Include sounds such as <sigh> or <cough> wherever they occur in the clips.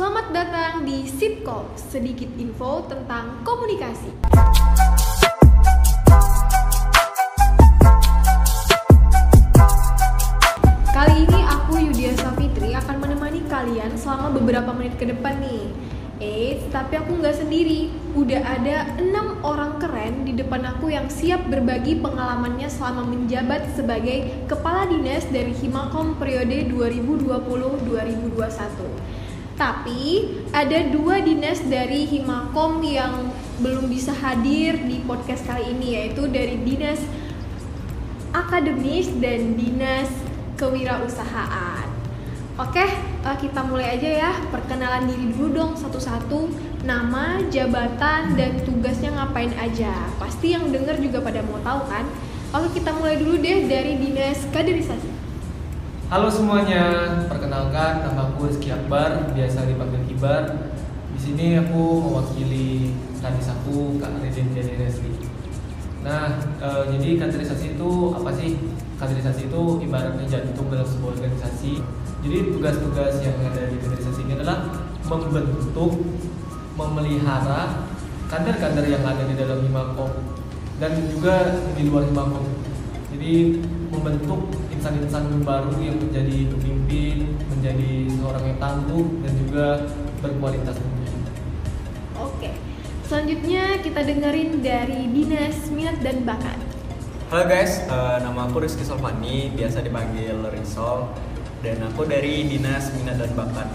Selamat datang di Sitcom, sedikit info tentang komunikasi. Kali ini aku Yudia Safitri akan menemani kalian selama beberapa menit ke depan nih. Eh, tapi aku nggak sendiri. Udah ada enam orang keren di depan aku yang siap berbagi pengalamannya selama menjabat sebagai kepala dinas dari Himakom periode 2020-2021. Tapi ada dua dinas dari Himakom yang belum bisa hadir di podcast kali ini yaitu dari dinas akademis dan dinas kewirausahaan. Oke, eh, kita mulai aja ya. Perkenalan diri dulu dong satu-satu. Nama, jabatan, dan tugasnya ngapain aja. Pasti yang denger juga pada mau tahu kan? Oke, kita mulai dulu deh dari dinas kaderisasi. Halo semuanya, perkenalkan nama aku Rizky Akbar, biasa dipanggil Kibar. Di sini aku mewakili kadis aku Kak Ridin Jadi. Nah, eh, jadi kaderisasi itu apa sih? Kaderisasi itu ibaratnya jantung dalam sebuah organisasi. Jadi tugas-tugas yang ada di kaderisasi ini adalah membentuk, memelihara kader-kader yang ada di dalam Himakom dan juga di luar Himakom. Jadi membentuk insan-insan baru yang menjadi pemimpin, menjadi seorang yang tangguh dan juga berkualitas tentunya. Oke, selanjutnya kita dengerin dari dinas minat dan bakat. Halo guys, eh, nama aku Rizky Solvani, biasa dipanggil Rizal dan aku dari Dinas Minat dan Bakat.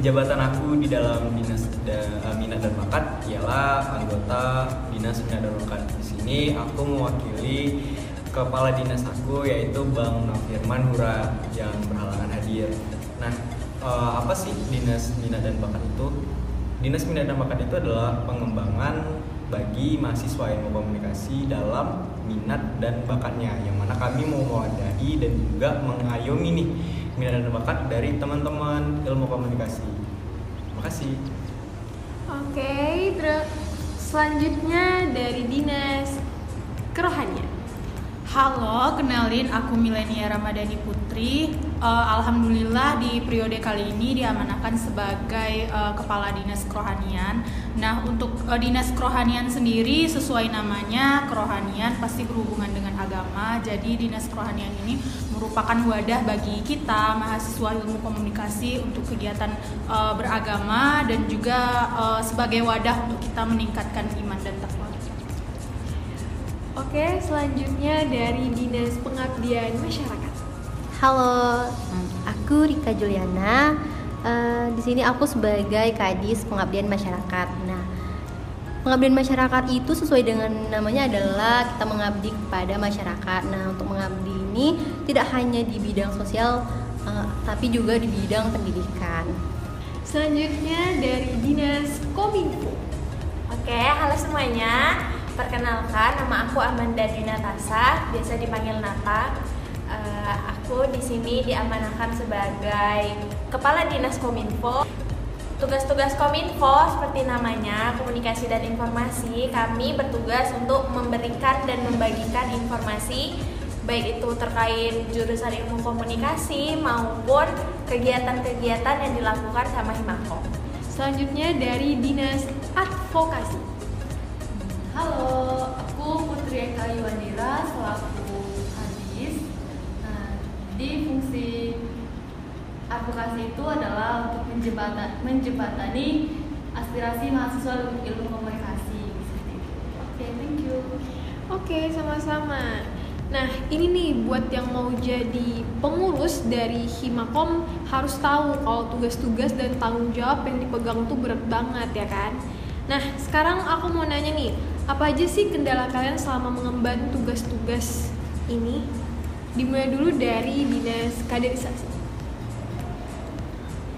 Jabatan aku di dalam Dinas da- eh, Minat dan Bakat ialah anggota Dinas Minat dan Bakat. Di sini aku mewakili kepala dinas aku yaitu Bang Nafirman Hura yang berhalangan hadir. Nah, eh, apa sih Dinas Minat dan Bakat itu? Dinas Minat dan Bakat itu adalah pengembangan bagi mahasiswa ilmu komunikasi dalam minat dan bakatnya yang mana kami mau mewadahi dan juga mengayomi nih minat dan bakat dari teman-teman ilmu komunikasi. Makasih. Oke, terus selanjutnya dari dinas kerohanian. Halo, kenalin aku Milenia Ramadhani Putri. Eh, Alhamdulillah di periode kali ini diamanahkan sebagai eh, kepala dinas kerohanian. Nah, untuk eh, dinas kerohanian sendiri sesuai namanya kerohanian pasti berhubungan dengan agama. Jadi dinas kerohanian ini merupakan wadah bagi kita mahasiswa ilmu komunikasi untuk kegiatan eh, beragama dan juga eh, sebagai wadah untuk kita meningkatkan iman dan takwa. Oke, selanjutnya dari dinas pengabdian masyarakat. Halo, aku Rika Juliana. Eh, di sini aku sebagai Kadis Pengabdian Masyarakat. Nah, pengabdian masyarakat itu sesuai dengan namanya adalah kita mengabdi kepada masyarakat. Nah, untuk mengabdi ini tidak hanya di bidang sosial, eh, tapi juga di bidang pendidikan. Selanjutnya dari dinas kominfo. Oke, halo semuanya. Perkenalkan, nama aku Amanda Dinatasa, biasa dipanggil Nata. Eh, aku di sini diamanahkan sebagai Kepala Dinas Kominfo. Tugas-tugas Kominfo seperti namanya, komunikasi dan informasi, kami bertugas untuk memberikan dan membagikan informasi baik itu terkait jurusan ilmu komunikasi maupun kegiatan-kegiatan yang dilakukan sama Himakom. Selanjutnya dari dinas advokasi. Halo, aku Putri Eka Yuwandira selaku hadis. Nah, di fungsi advokasi itu adalah untuk menjebatan, menjebatani aspirasi mahasiswa ilmu komunikasi. Oke, thank you. Oke, sama-sama. Nah, ini nih buat yang mau jadi pengurus dari Himakom harus tahu kalau tugas-tugas dan tanggung jawab yang dipegang tuh berat banget ya kan. Nah, sekarang aku mau nanya nih, apa aja sih kendala kalian selama mengemban tugas-tugas ini? Dimulai dulu dari dinas kaderisasi.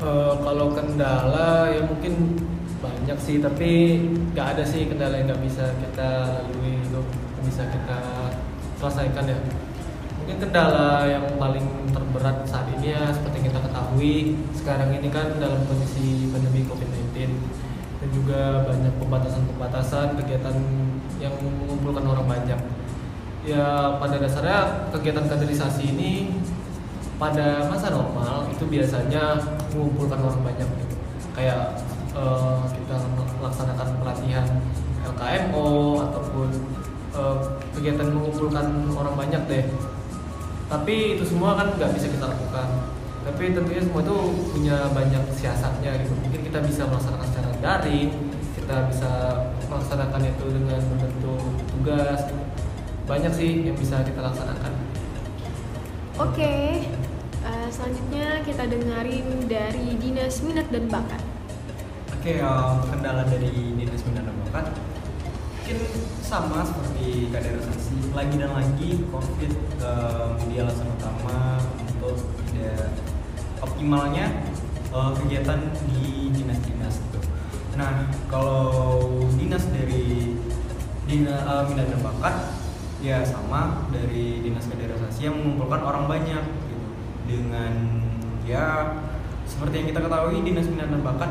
Eh, kalau kendala ya mungkin banyak sih, tapi nggak ada sih kendala yang nggak bisa kita lalui itu, bisa kita selesaikan ya. Mungkin kendala yang paling terberat saat ini ya seperti kita ketahui sekarang ini kan dalam kondisi pandemi COVID-19 dan juga banyak pembatasan-pembatasan kegiatan yang mengumpulkan orang banyak. Ya pada dasarnya kegiatan kaderisasi ini pada masa normal itu biasanya mengumpulkan orang banyak gitu. kayak eh, kita melaksanakan pelatihan LKMO ataupun eh, kegiatan mengumpulkan orang banyak deh tapi itu semua kan nggak bisa kita lakukan tapi tentunya semua itu punya banyak siasatnya gitu mungkin kita bisa melaksanakan secara daring kita bisa melaksanakan itu dengan membentuk tugas banyak sih yang bisa kita laksanakan Oke, eh, selanjutnya kita dengerin dari Dinas Minat dan Bakat. Oke, eh, untuk kendala dari Dinas Minat dan Bakat mungkin sama seperti kaderisasi lagi dan lagi COVID eh, menjadi alasan utama untuk tidak optimalnya eh, kegiatan di itu. Nah, kalau dinas dari dinas minat dan bakat ya sama dari dinas kaderisasi yang mengumpulkan orang banyak gitu. Dengan ya seperti yang kita ketahui dinas minat dan bakat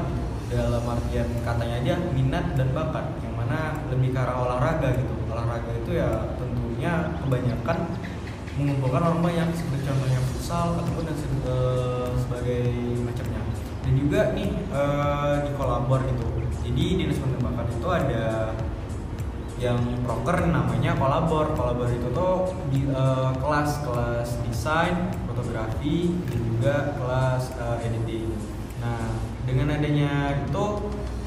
dalam artian katanya aja minat dan bakat yang mana lebih ke arah olahraga gitu. Olahraga itu ya tentunya kebanyakan mengumpulkan orang banyak seperti contohnya futsal ataupun se- eh, sebagai macamnya. Dan juga nih eh, di kolabor gitu jadi dinas bakat itu ada yang proker namanya kolabor kolabor itu tuh di eh, kelas kelas desain fotografi dan juga kelas eh, editing. Nah dengan adanya itu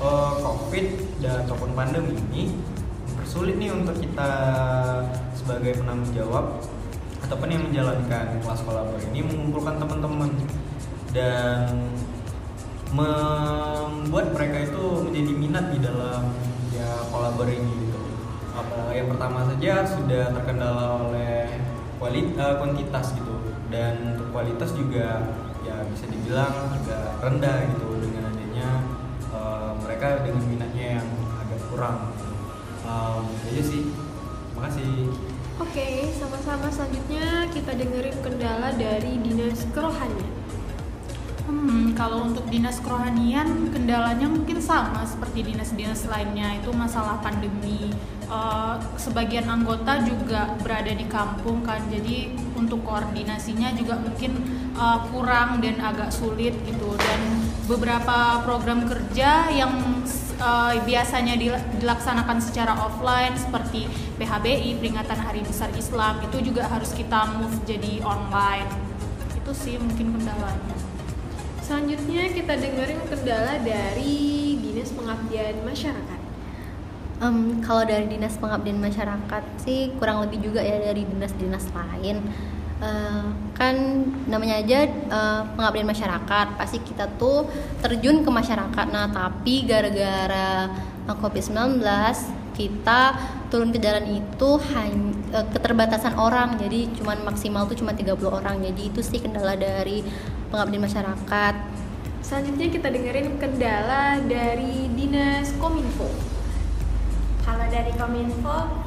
eh, covid dan ataupun pandemi ini mempersulit nih untuk kita sebagai penanggung jawab ataupun yang menjalankan kelas kolabor ini mengumpulkan teman-teman. Dan membuat mereka itu menjadi minat di dalam ya kolabor ini gitu. Apa yang pertama saja sudah terkendala oleh kuali- eh, kuantitas gitu dan untuk kualitas juga ya bisa dibilang agak rendah gitu dengan adanya eh, mereka dengan minatnya yang agak kurang. Um, aja sih. Makasih. Oke, sama-sama selanjutnya kita dengerin kendala dari Dinas Kerohanian. Hmm, kalau untuk dinas kerohanian kendalanya mungkin sama seperti dinas-dinas lainnya itu masalah pandemi. Eh, sebagian anggota juga berada di kampung kan, jadi untuk koordinasinya juga mungkin eh, kurang dan agak sulit gitu. Dan beberapa program kerja yang eh, biasanya dil- dilaksanakan secara offline seperti PHBI peringatan Hari Besar Islam itu juga harus kita move jadi online. Itu sih mungkin kendalanya. Selanjutnya kita dengerin kendala dari Dinas Pengabdian Masyarakat. Em, kalau dari dinas pengabdian masyarakat sih kurang lebih juga ya dari dinas-dinas lain. Eh, kan namanya aja eh, pengabdian masyarakat pasti kita tuh terjun ke masyarakat. Nah tapi gara-gara eh, COVID-19 kita turun ke jalan itu hanya keterbatasan orang jadi cuman maksimal tuh cuma 30 orang jadi itu sih kendala dari pengabdian masyarakat. Selanjutnya kita dengerin kendala dari Dinas Kominfo. Kalau dari Kominfo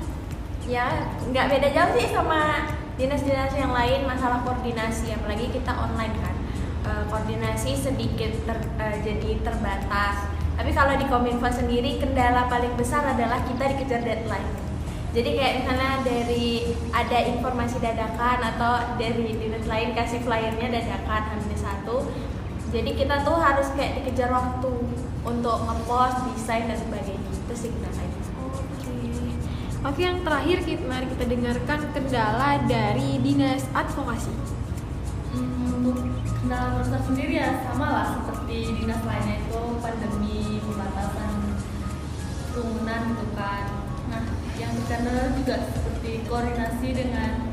ya nggak beda jauh sih sama dinas-dinas yang lain masalah koordinasi apalagi kita online kan. Eh, koordinasi sedikit ter- eh, jadi terbatas. Tapi kalau di Kominfo sendiri kendala paling besar adalah kita dikejar deadline jadi kayak misalnya dari ada informasi dadakan atau dari dinas lain kasih flyernya dadakan hamil satu jadi kita tuh harus kayak dikejar waktu untuk ngepost desain dan sebagainya itu sih kendalanya Oke. Oke, yang terakhir kita mari kita dengarkan kendala dari Dinas Advokasi. Hmm, untuk kendala Polster sendiri ya sama lah seperti dinas lainnya itu pandemi pembatasan kerumunan gitu kan terkendala juga seperti koordinasi dengan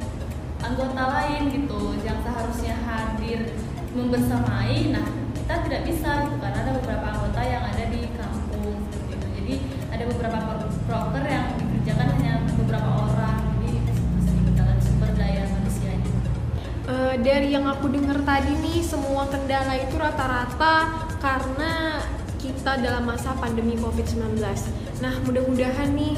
anggota lain gitu yang seharusnya hadir membersamai. Nah kita tidak bisa gitu karena ada beberapa anggota yang ada di kampung seperti jadi ada beberapa proker yang dikerjakan hanya beberapa orang. Jadi masih kendala sumber daya manusianya Eh, dari yang aku dengar tadi nih, semua kendala itu rata-rata karena kita dalam masa pandemi COVID-19. Nah, mudah-mudahan nih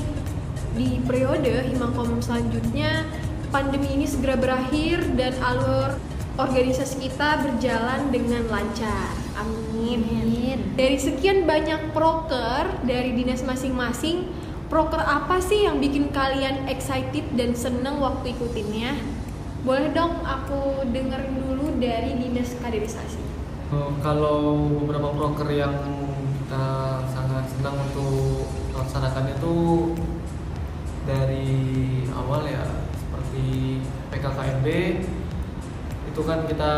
di periode Himangkom selanjutnya pandemi ini segera berakhir dan alur organisasi kita berjalan dengan lancar. Amin. Dari sekian banyak proker dari dinas masing-masing, proker apa sih yang bikin kalian excited dan seneng waktu ikutinnya? Boleh dong aku dengerin dulu dari dinas kaderisasi. Eh, kalau beberapa broker yang kita sangat senang untuk melaksanakannya itu dari awal ya seperti PKKMB itu kan kita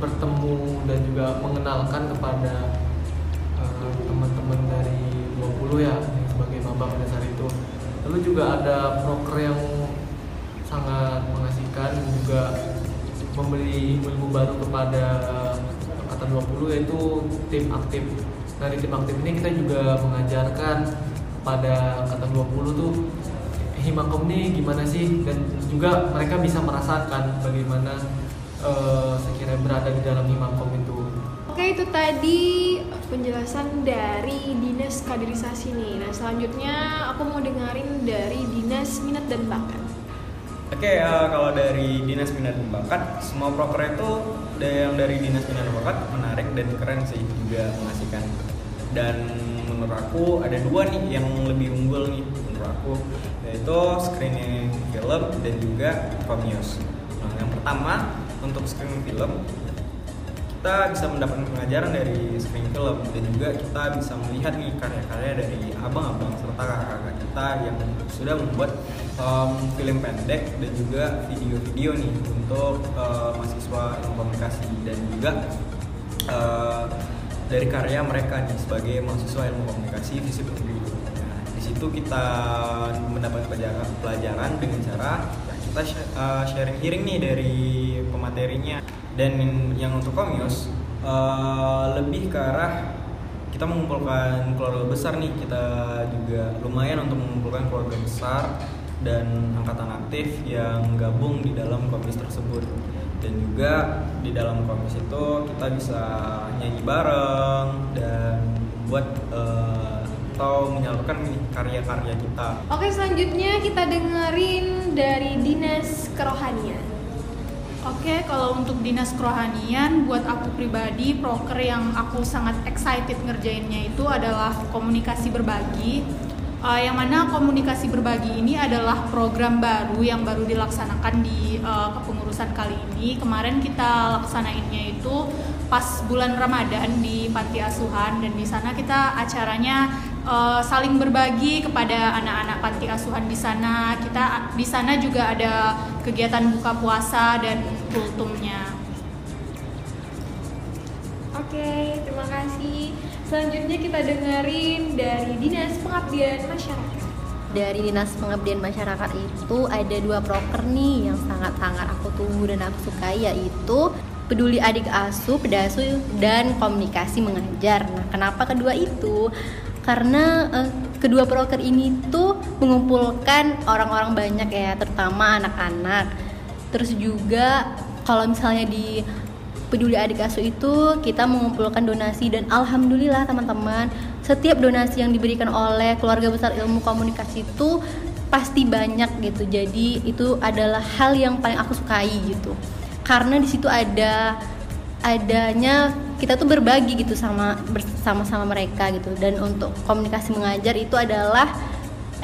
bertemu dan juga mengenalkan kepada eh, teman-teman dari 20 ya sebagai maba pada saat itu. Lalu juga ada proker yang sangat mengasihkan juga memberi ilmu baru kepada angkatan 20 yaitu tim aktif. Dari tim aktif ini kita juga mengajarkan pada angkatan 20 tuh himakom ini gimana sih dan juga mereka bisa merasakan bagaimana eh, sekiranya berada di dalam himakom itu Oke itu tadi penjelasan dari dinas kaderisasi nih. Nah selanjutnya aku mau dengerin dari dinas minat dan bakat. Oke, eh, kalau dari dinas minat dan bakat, semua proker itu yang dari dinas minat dan bakat menarik dan keren sih juga mengasihkan. Dan menurut aku ada dua nih yang lebih unggul nih aku yaitu screening film dan juga Comius. Nah, yang pertama untuk screening film kita bisa mendapatkan pengajaran dari screening film dan juga kita bisa melihat nih karya-karya dari abang-abang serta kakak-kakak kita yang sudah membuat um, film pendek dan juga video-video nih untuk uh, mahasiswa komunikasi dan juga uh, dari karya mereka nih sebagai mahasiswa ilmu komunikasi visip situ kita mendapat pelajaran, pelajaran dengan cara kita sh- uh, sharing hearing nih dari pematerinya. Dan yang untuk komius uh, lebih ke arah kita mengumpulkan keluarga besar nih. Kita juga lumayan untuk mengumpulkan keluarga besar dan angkatan aktif yang gabung di dalam komis tersebut. Dan juga di dalam komis itu kita bisa nyanyi bareng dan buat atau menyalurkan nih karya-karya kita Oke selanjutnya kita dengerin dari dinas kerohanian. Oke, kalau untuk dinas kerohanian, buat aku pribadi, proker yang aku sangat excited ngerjainnya itu adalah komunikasi berbagi. Eh, yang mana komunikasi berbagi ini adalah program baru yang baru dilaksanakan di eh, kepengurusan kali ini. Kemarin kita laksanainnya itu pas bulan Ramadan di panti asuhan dan di sana kita acaranya eh, saling berbagi kepada anak-anak panti asuhan di sana. Kita di sana juga ada kegiatan buka puasa dan kultumnya. Oke terima kasih. Selanjutnya kita dengerin dari dinas pengabdian masyarakat. dari dinas pengabdian masyarakat itu ada dua proker nih yang sangat-sangat aku tunggu dan aku sukai yaitu peduli adik asuh, pedasuh dan komunikasi mengajar. Nah, kenapa kedua itu? Karena eh, kedua proker ini tuh mengumpulkan orang-orang banyak ya, terutama anak-anak. Terus juga kalau misalnya di peduli adik asuh itu kita mengumpulkan donasi dan alhamdulillah teman-teman setiap donasi yang diberikan oleh keluarga besar ilmu komunikasi itu pasti banyak gitu jadi itu adalah hal yang paling aku sukai gitu karena di situ ada adanya kita tuh berbagi gitu sama bersama sama mereka gitu dan untuk komunikasi mengajar itu adalah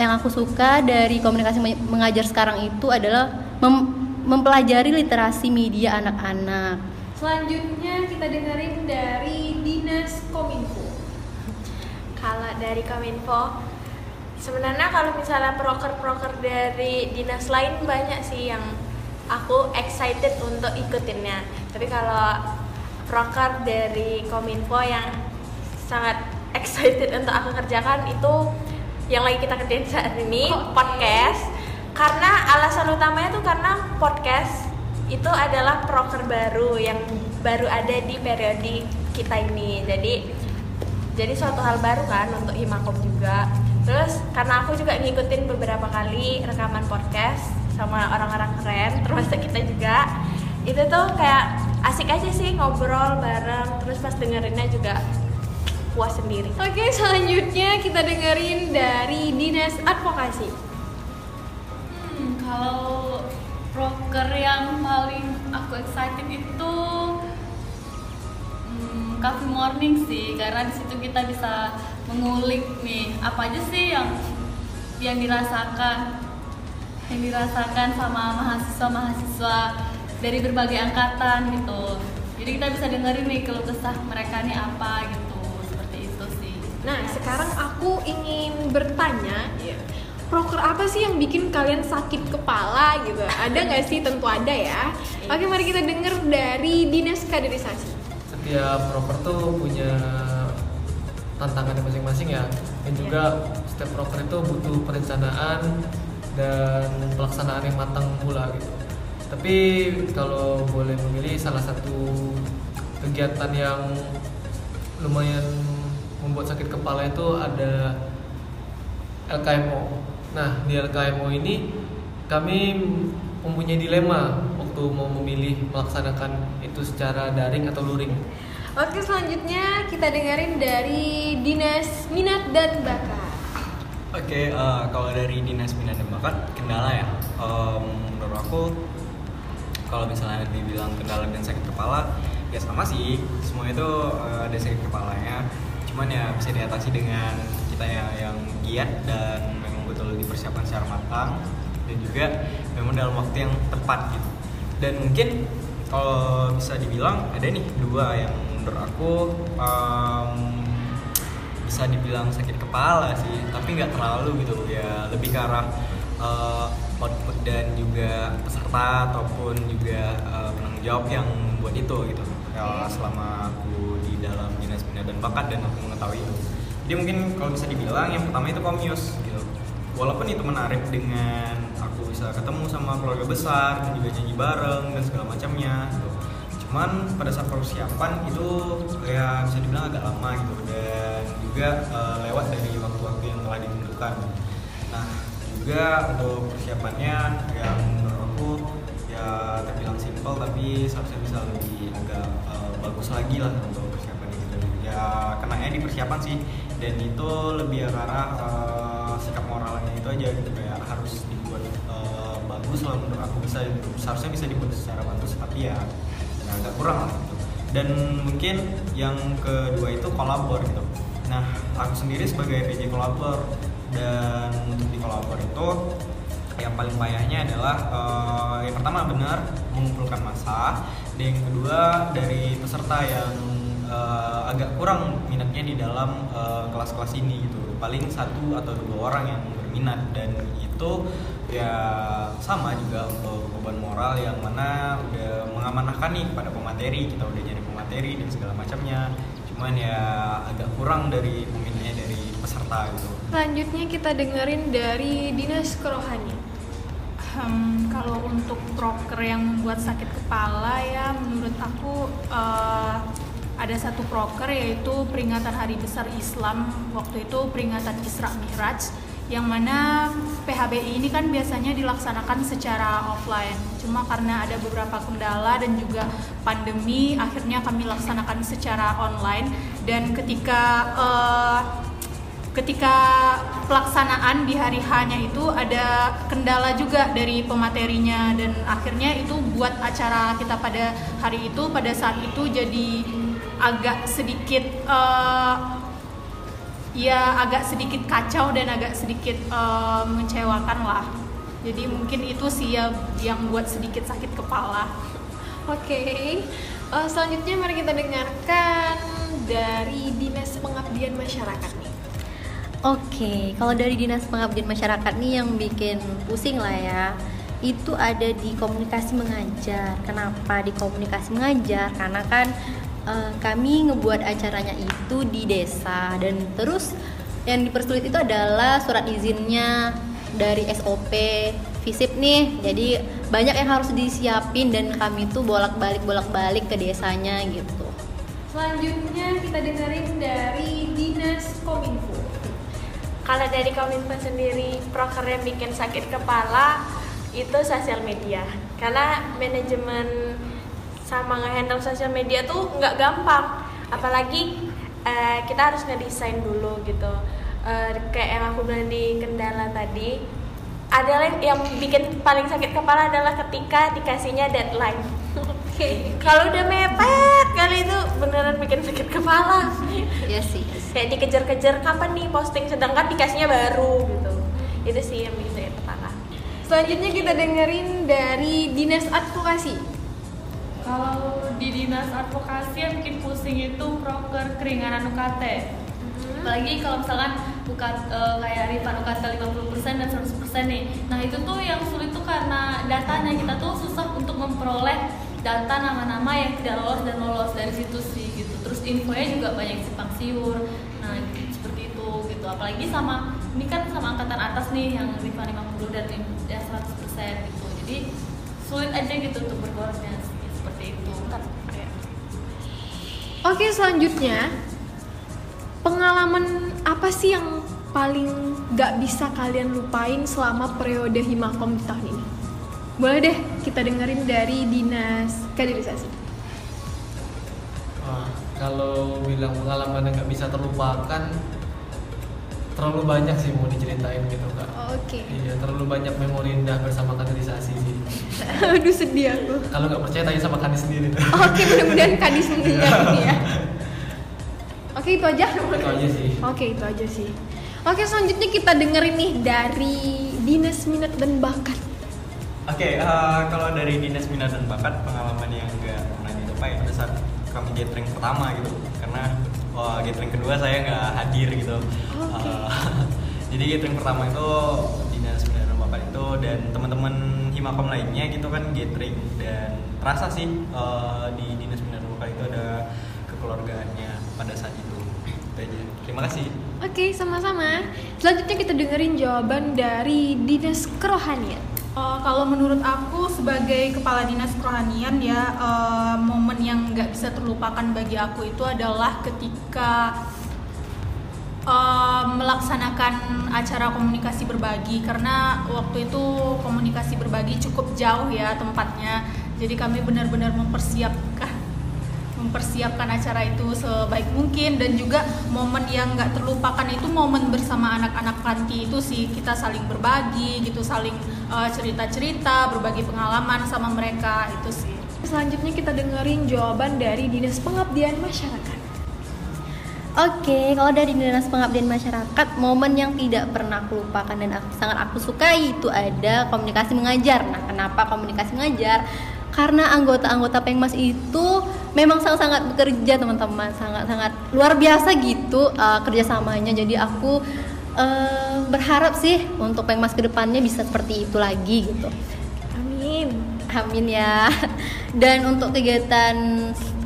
yang aku suka dari komunikasi men- mengajar sekarang itu adalah mem- mempelajari literasi media anak-anak Selanjutnya kita dengerin dari dinas kominfo. Kalau dari Kominfo, sebenarnya kalau misalnya proker-proker dari dinas lain banyak sih yang aku excited untuk ikutinnya. Tapi kalau proker dari Kominfo yang sangat excited untuk aku kerjakan itu yang lagi kita kerjain saat ini Oke. podcast. Karena alasan utamanya tuh karena podcast itu adalah proker baru yang baru ada di periode kita ini. Jadi jadi suatu hal baru kan untuk Himakom juga terus karena aku juga ngikutin beberapa kali rekaman podcast sama orang-orang keren termasuk kita juga itu tuh kayak asik aja sih ngobrol bareng terus pas dengerinnya juga puas sendiri Oke selanjutnya kita dengerin dari dinas advokasi. Hmm, kalau proker yang paling aku excited itu hmm, Coffee Morning sih, karena di situ kita bisa mengulik nih apa aja sih yang yang dirasakan yang dirasakan sama mahasiswa-mahasiswa dari berbagai angkatan gitu. Jadi kita bisa dengerin nih keluh kesah mereka nih apa gitu, seperti itu sih. Nah, sekarang aku ingin bertanya, ya, proker apa sih yang bikin kalian sakit kepala gitu? Ada <laughs> nggak sih? Tentu ada ya. Oke, mari kita dengar dari dinas kaderisasi. setiap proker tuh punya tantangannya masing-masing ya dan juga setiap proker itu butuh perencanaan dan pelaksanaan yang matang pula gitu tapi kalau boleh memilih salah satu kegiatan yang lumayan membuat sakit kepala itu ada LKMO nah di LKMO ini kami mempunyai dilema waktu mau memilih melaksanakan itu secara daring atau luring Oke, selanjutnya kita dengerin dari dinas minat dan bakat. Oke, eh, kalau dari dinas minat dan bakat kendala ya. Em, menurut aku kalau misalnya dibilang kendala dan sakit kepala ya sama sih. Semua itu eh, ada sakit kepalanya. Cuman ya bisa diatasi dengan kita ya yang giat dan memang betul dipersiapkan secara matang dan juga memang dalam waktu yang tepat gitu. Dan mungkin kalau bisa dibilang ada nih dua yang menurut aku em, bisa dibilang sakit kepala sih tapi nggak terlalu gitu ya lebih ke arah uh, dan juga peserta ataupun juga uh, penanggung jawab yang buat itu gitu. Ya selama aku di dalam dinas minat dan bakat dan aku mengetahui itu. Jadi mungkin kalau bisa dibilang yang pertama itu komius gitu. Walaupun itu menarik dengan aku bisa ketemu sama keluarga besar dan juga nyanyi bareng dan segala macamnya gitu. Cuman pada saat persiapan itu ya bisa dibilang agak lama gitu. Dan juga eh, lewat dari waktu-waktu yang telah ditentukan. Nah juga untuk persiapannya yang menurut aku ya terbilang simpel tapi seharusnya bisa lebih agak eh, bagus lagi lah untuk persiapan itu ya kenanya di persiapan sih dan itu lebih ke arah eh, sikap moralnya itu aja gitu kayak harus dibuat eh, bagus lah menurut aku. Bisa seharusnya bisa dibuat secara bagus tapi ya agak kurang lah gitu. dan mungkin yang kedua itu kolabor gitu. Nah aku sendiri sebagai PJ kolabor dan untuk di kolabor itu yang paling payahnya adalah eh, yang pertama benar mengumpulkan massa dan yang kedua dari peserta yang eh, agak kurang minatnya di dalam eh, kelas-kelas ini gitu. Paling satu atau dua orang yang berminat dan itu ya sama juga untuk beban moral yang mana udah mengamanahkan nih pada pemateri kita udah jadi pemateri dan segala macamnya. Cuman ya agak kurang dari peminatnya dari peserta gitu Selanjutnya kita dengerin dari dinas kerohanian. Hmm, kalau untuk proker yang membuat sakit kepala ya menurut aku eh, ada satu proker yaitu peringatan Hari Besar Islam waktu itu peringatan Isra Mi'raj yang mana PHBI ini kan biasanya dilaksanakan secara offline cuma karena ada beberapa kendala dan juga pandemi akhirnya kami laksanakan secara online dan ketika eh, ketika pelaksanaan di hari hanya itu ada kendala juga dari pematerinya dan akhirnya itu buat acara kita pada hari itu pada saat itu jadi agak sedikit eh, ya agak sedikit kacau dan agak sedikit eh, mengecewakan lah. Jadi mungkin itu sih ya yang buat sedikit sakit kepala. Oke, eh, selanjutnya mari kita dengarkan dari dinas pengabdian masyarakat Oke, kalau dari dinas pengabdian masyarakat nih yang bikin pusing lah ya itu ada di komunikasi mengajar. Kenapa di komunikasi mengajar? Karena kan eh, kami ngebuat acaranya itu di desa dan terus yang dipersulit itu adalah surat izinnya dari SOP FISIP nih. Jadi banyak yang harus disiapin dan kami tuh bolak-balik bolak-balik ke desanya gitu. Selanjutnya kita dengerin dari dinas kominfo. Kalau dari Kominfo sendiri, proker yang bikin sakit kepala itu sosial media. Karena manajemen sama ngehandle sosial media tuh nggak gampang. Apalagi eh, kita harus ngedesain dulu gitu. Eh, kayak yang aku bilang di kendala tadi, adalah yang bikin paling sakit kepala adalah ketika dikasihnya deadline. Kalau udah mepet kali itu beneran bikin sakit kepala. Ya sih. kayak dikejar-kejar kapan nih posting sedangkan dikasihnya baru gitu itu sih yang bikin saya kepala Selanjutnya kita dengerin dari dinas advokasi. Kalau di dinas advokasi yang bikin pusing itu proker keringanan UKT. apalagi kalau misalkan bukan eh, kayak Rifan UKT 50% dan 100% nih nah itu tuh yang sulit tuh karena datanya kita tuh susah untuk memperoleh data nama-nama yang tidak lolos dan lolos dari situ sih gitu. Terus infonya juga banyak simpang siur. Nah gitu, seperti itu gitu. Apalagi sama ini kan sama angkatan atas nih yang Rifan 50 dan yang 100% gitu. Jadi sulit aja gitu untuk berkoordinasi seperti itu. Oke, selanjutnya pengalaman apa sih yang paling gak bisa kalian lupain selama periode Himakom di tahun ini? Boleh deh kita dengerin dari dinas kaderisasi. Wah, kalau bilang pengalaman yang nggak bisa terlupakan terlalu banyak sih mau diceritain gitu kak. Oke. Iya, terlalu banyak memori indah bersama kaderisasi sih. <laughs> Aduh sedih aku. Kalau nggak percaya tanya sama Kadis sendiri. Oke, mudah-mudahan kadis <laughs> mendengar ini ya. Oke, itu aja. Itu aja sih. Oke, itu aja sih. Oke, selanjutnya kita dengerin nih dari dinas minat dan bakat. Oke, eh, kalau dari dinas minat dan bakat pengalaman yang nggak pernah dilupain pada saat kami gathering pertama gitu, karena wah, gathering kedua saya nggak hadir gitu. Oke. Eh, <laughs> jadi gathering pertama itu dinas minat dan bakat itu dan teman-teman himakom lainnya gitu kan gathering dan terasa sih eh, di dinas minat dan bakat itu ada kekeluargaannya pada saat itu. Itu aja. Terima kasih. Oke, sama-sama. Selanjutnya kita dengerin jawaban dari dinas kerohanian. Eh, kalau menurut aku sebagai kepala dinas kerohanian ya eh, momen yang nggak bisa terlupakan bagi aku itu adalah ketika eh, melaksanakan acara komunikasi berbagi. Karena waktu itu komunikasi berbagi cukup jauh ya tempatnya. Jadi kami benar-benar mempersiapkan <laughs> mempersiapkan acara itu sebaik mungkin. Dan juga momen yang nggak terlupakan itu momen bersama anak-anak panti itu sih. Kita saling berbagi gitu saling eh, cerita-cerita berbagi pengalaman sama mereka itu sih Selanjutnya kita dengerin jawaban dari dinas pengabdian masyarakat. Oke, kalau dari dinas pengabdian masyarakat, momen yang tidak pernah aku lupakan dan aku, sangat aku sukai itu ada komunikasi mengajar. Nah, kenapa komunikasi mengajar? Karena anggota-anggota Pengmas itu memang sangat-sangat bekerja teman-teman, sangat-sangat luar biasa gitu uh, kerjasamanya. Jadi aku uh, berharap sih untuk Pengmas ke depannya bisa seperti itu lagi gitu. Amin. Amin ya. <laughs> Dan untuk kegiatan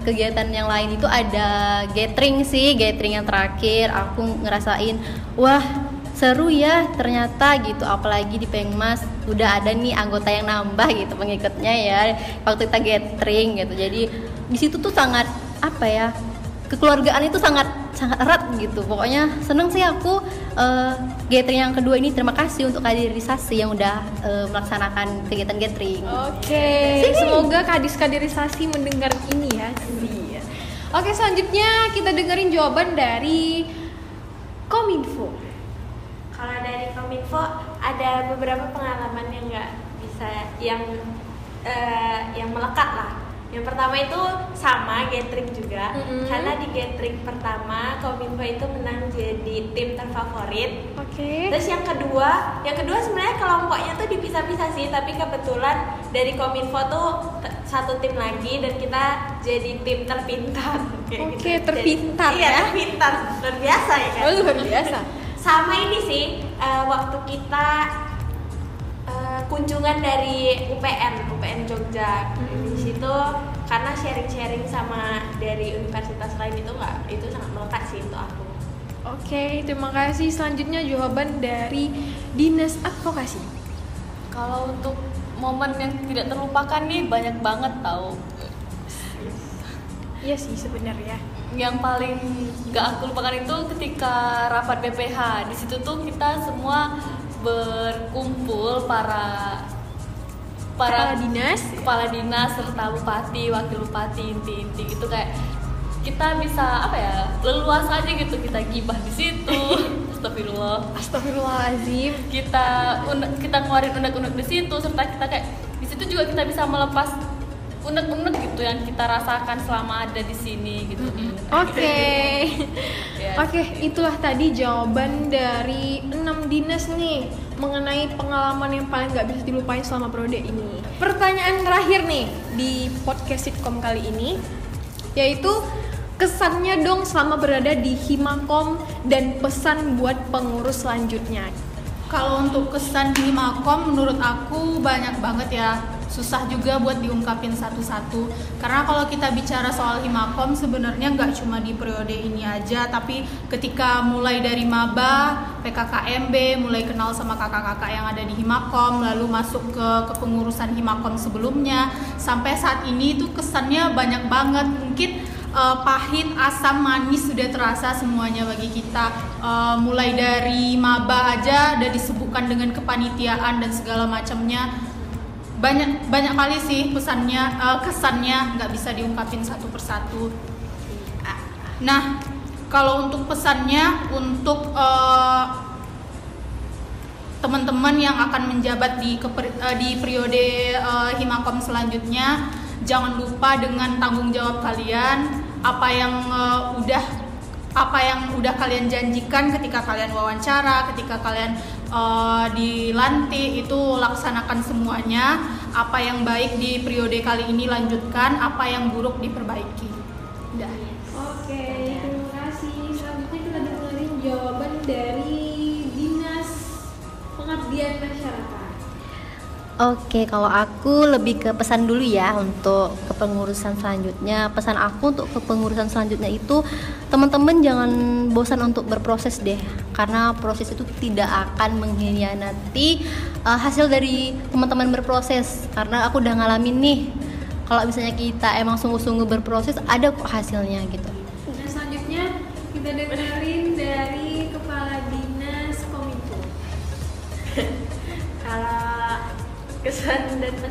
kegiatan yang lain itu ada gathering sih, gathering yang terakhir aku ngerasain wah seru ya ternyata gitu apalagi di Pengmas udah ada nih anggota yang nambah gitu pengikutnya ya waktu kita gathering gitu jadi di situ tuh sangat apa ya kekeluargaan itu sangat sangat erat gitu pokoknya seneng sih aku eh, gathering yang kedua ini terima kasih untuk kaderisasi yang udah eh, melaksanakan kegiatan gathering Oke, semoga kadis kaderisasi mendengar ini ya. Iya. Oke, selanjutnya kita dengerin jawaban dari Kominfo. Kalau dari Kominfo ada beberapa pengalaman yang nggak bisa yang eh, yang melekat lah. Yang pertama itu sama gathering juga Mm-mm. karena di gathering pertama Kominfo itu menang jadi tim terfavorit. Oke. Terus yang kedua, yang kedua sebenarnya kelompoknya tuh dipisah-pisah sih, tapi kebetulan dari Kominfo tuh satu tim lagi dan kita jadi tim terpintar. Oke, gitu. Jadi- terpintar iya, ya. terpintar. Luar biasa ya kan? Oh, luar biasa. sama ini sih eh, waktu kita kunjungan dari UPN UPN Jogja di situ karena sharing-sharing sama dari universitas lain itu nggak itu sangat melekat sih untuk aku Oke, terima kasih. Selanjutnya jawaban dari Dinas Advokasi. Kalau untuk momen yang tidak terlupakan nih banyak banget tahu. Iya sih sebenarnya. Yang paling gak aku lupakan itu ketika rapat BPH. Di situ tuh kita semua berkumpul para Kepala dinas. kepala dinas serta bupati, wakil bupati, inti-inti gitu kayak kita bisa apa ya leluasa aja gitu kita gibah di situ <laughs> Astagfirullah Astagfirullahaladzim. kita unek- kita ngeluarin unek-unek di situ serta kita kayak di situ juga kita bisa melepas unek-unek gitu yang kita rasakan selama ada di sini gitu. Oke. <laughs> Ya. Oke, itulah tadi jawaban dari enam dinas nih mengenai pengalaman yang paling nggak bisa dilupain selama periode ini. Pertanyaan terakhir nih di podcast sitcom kali ini yaitu kesannya dong selama berada di Himakom dan pesan buat pengurus selanjutnya. Kalau untuk kesan di Himakom menurut aku banyak banget ya susah juga buat diungkapin satu-satu. Karena kalau kita bicara soal Himakom sebenarnya nggak cuma di periode ini aja tapi ketika mulai dari maba PKKMB mulai kenal sama kakak-kakak yang ada di Himakom lalu masuk ke kepengurusan Himakom sebelumnya sampai saat ini tuh kesannya banyak banget. Mungkin uh, pahit, asam, manis sudah terasa semuanya bagi kita. Uh, mulai dari maba aja udah disebutkan dengan kepanitiaan dan segala macamnya banyak banyak kali sih pesannya uh, kesannya nggak bisa diungkapin satu persatu. Nah kalau untuk pesannya untuk uh, teman-teman yang akan menjabat di uh, di periode uh, himakom selanjutnya jangan lupa dengan tanggung jawab kalian apa yang uh, udah apa yang udah kalian janjikan ketika kalian wawancara, ketika kalian uh, dilantik itu laksanakan semuanya. Apa yang baik di periode kali ini lanjutkan, apa yang buruk diperbaiki. Udah. Oke, terima kasih. Selanjutnya kita dengerin jawaban dari Dinas Pengabdian Masyarakat. Oke, kalau aku lebih ke pesan dulu ya untuk kepengurusan selanjutnya. Pesan aku untuk kepengurusan selanjutnya itu teman-teman jangan bosan untuk berproses deh, karena proses itu tidak akan mengkhianati uh, hasil dari teman-teman berproses. Karena aku udah ngalamin nih, kalau misalnya kita emang sungguh-sungguh berproses, ada kok hasilnya gitu.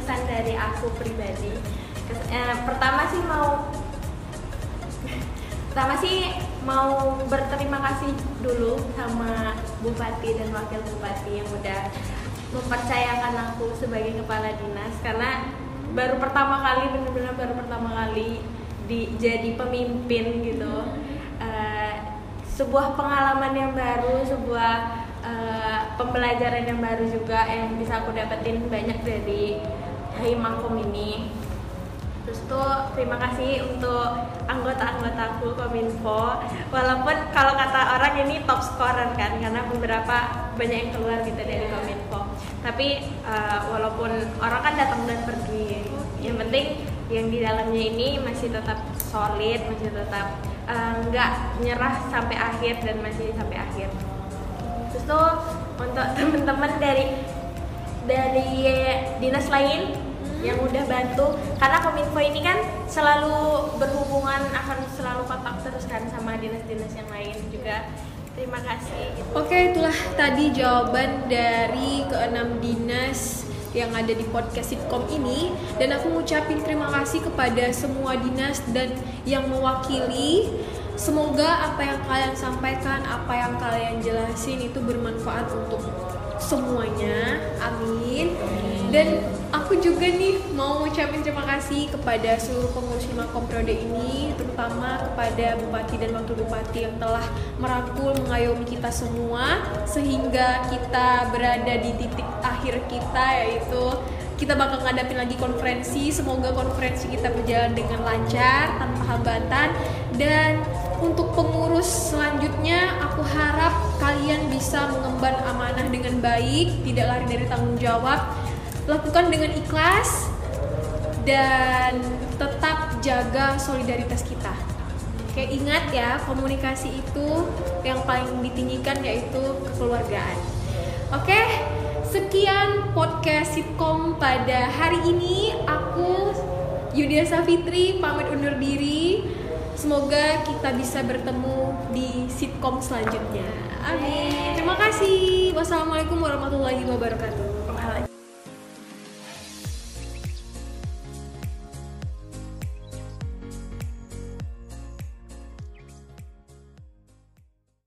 Pesan dari aku pribadi. Kes, eh, pertama sih mau <laughs> pertama sih mau berterima kasih dulu sama bupati dan wakil bupati yang udah mempercayakan aku sebagai kepala dinas. Karena baru pertama kali benar-benar baru pertama kali di jadi pemimpin gitu. Uh, sebuah pengalaman yang baru sebuah uh, pembelajaran yang baru juga yang bisa aku dapetin banyak dari Haimakom ini terus tuh terima kasih untuk anggota-anggotaku Kominfo. Walaupun kalau kata orang ini top scorer kan karena beberapa banyak yang keluar gitu dari Kominfo. Tapi uh, walaupun orang kan datang dan pergi yang penting yang di dalamnya ini masih tetap solid masih tetap nggak uh, nyerah sampai akhir dan masih sampai akhir. Terus tuh untuk <laughs> temen-temen dari dari dinas lain yang udah bantu. Karena kominfo ini kan selalu berhubungan akan selalu kontak terus kan sama dinas-dinas yang lain juga. Terima kasih. Oke itulah tadi jawaban dari keenam dinas yang ada di podcast sitkom ini. Dan aku ngucapin terima kasih kepada semua dinas dan yang mewakili. Semoga apa yang kalian sampaikan, apa yang kalian jelasin itu bermanfaat untuk semuanya. Amin. Dan aku juga nih mau ngucapin terima kasih kepada seluruh pengurus lima periode ini, terutama kepada bupati dan wakil bupati yang telah merangkul mengayomi kita semua sehingga kita berada di titik akhir kita yaitu kita bakal ngadapin lagi konferensi. Semoga konferensi kita berjalan dengan lancar tanpa hambatan. Dan untuk pengurus selanjutnya aku harap kalian bisa mengemban amanah dengan baik tidak lari dari tanggung jawab lakukan dengan ikhlas dan tetap jaga solidaritas kita Oke ingat ya komunikasi itu yang paling ditinggikan yaitu kekeluargaan Oke Sekian podcast sitkom pada hari ini. Aku Yudia Safitri pamit undur diri. Semoga kita bisa bertemu di sitkom selanjutnya. Amin. Terima kasih. Wassalamualaikum warahmatullahi wabarakatuh.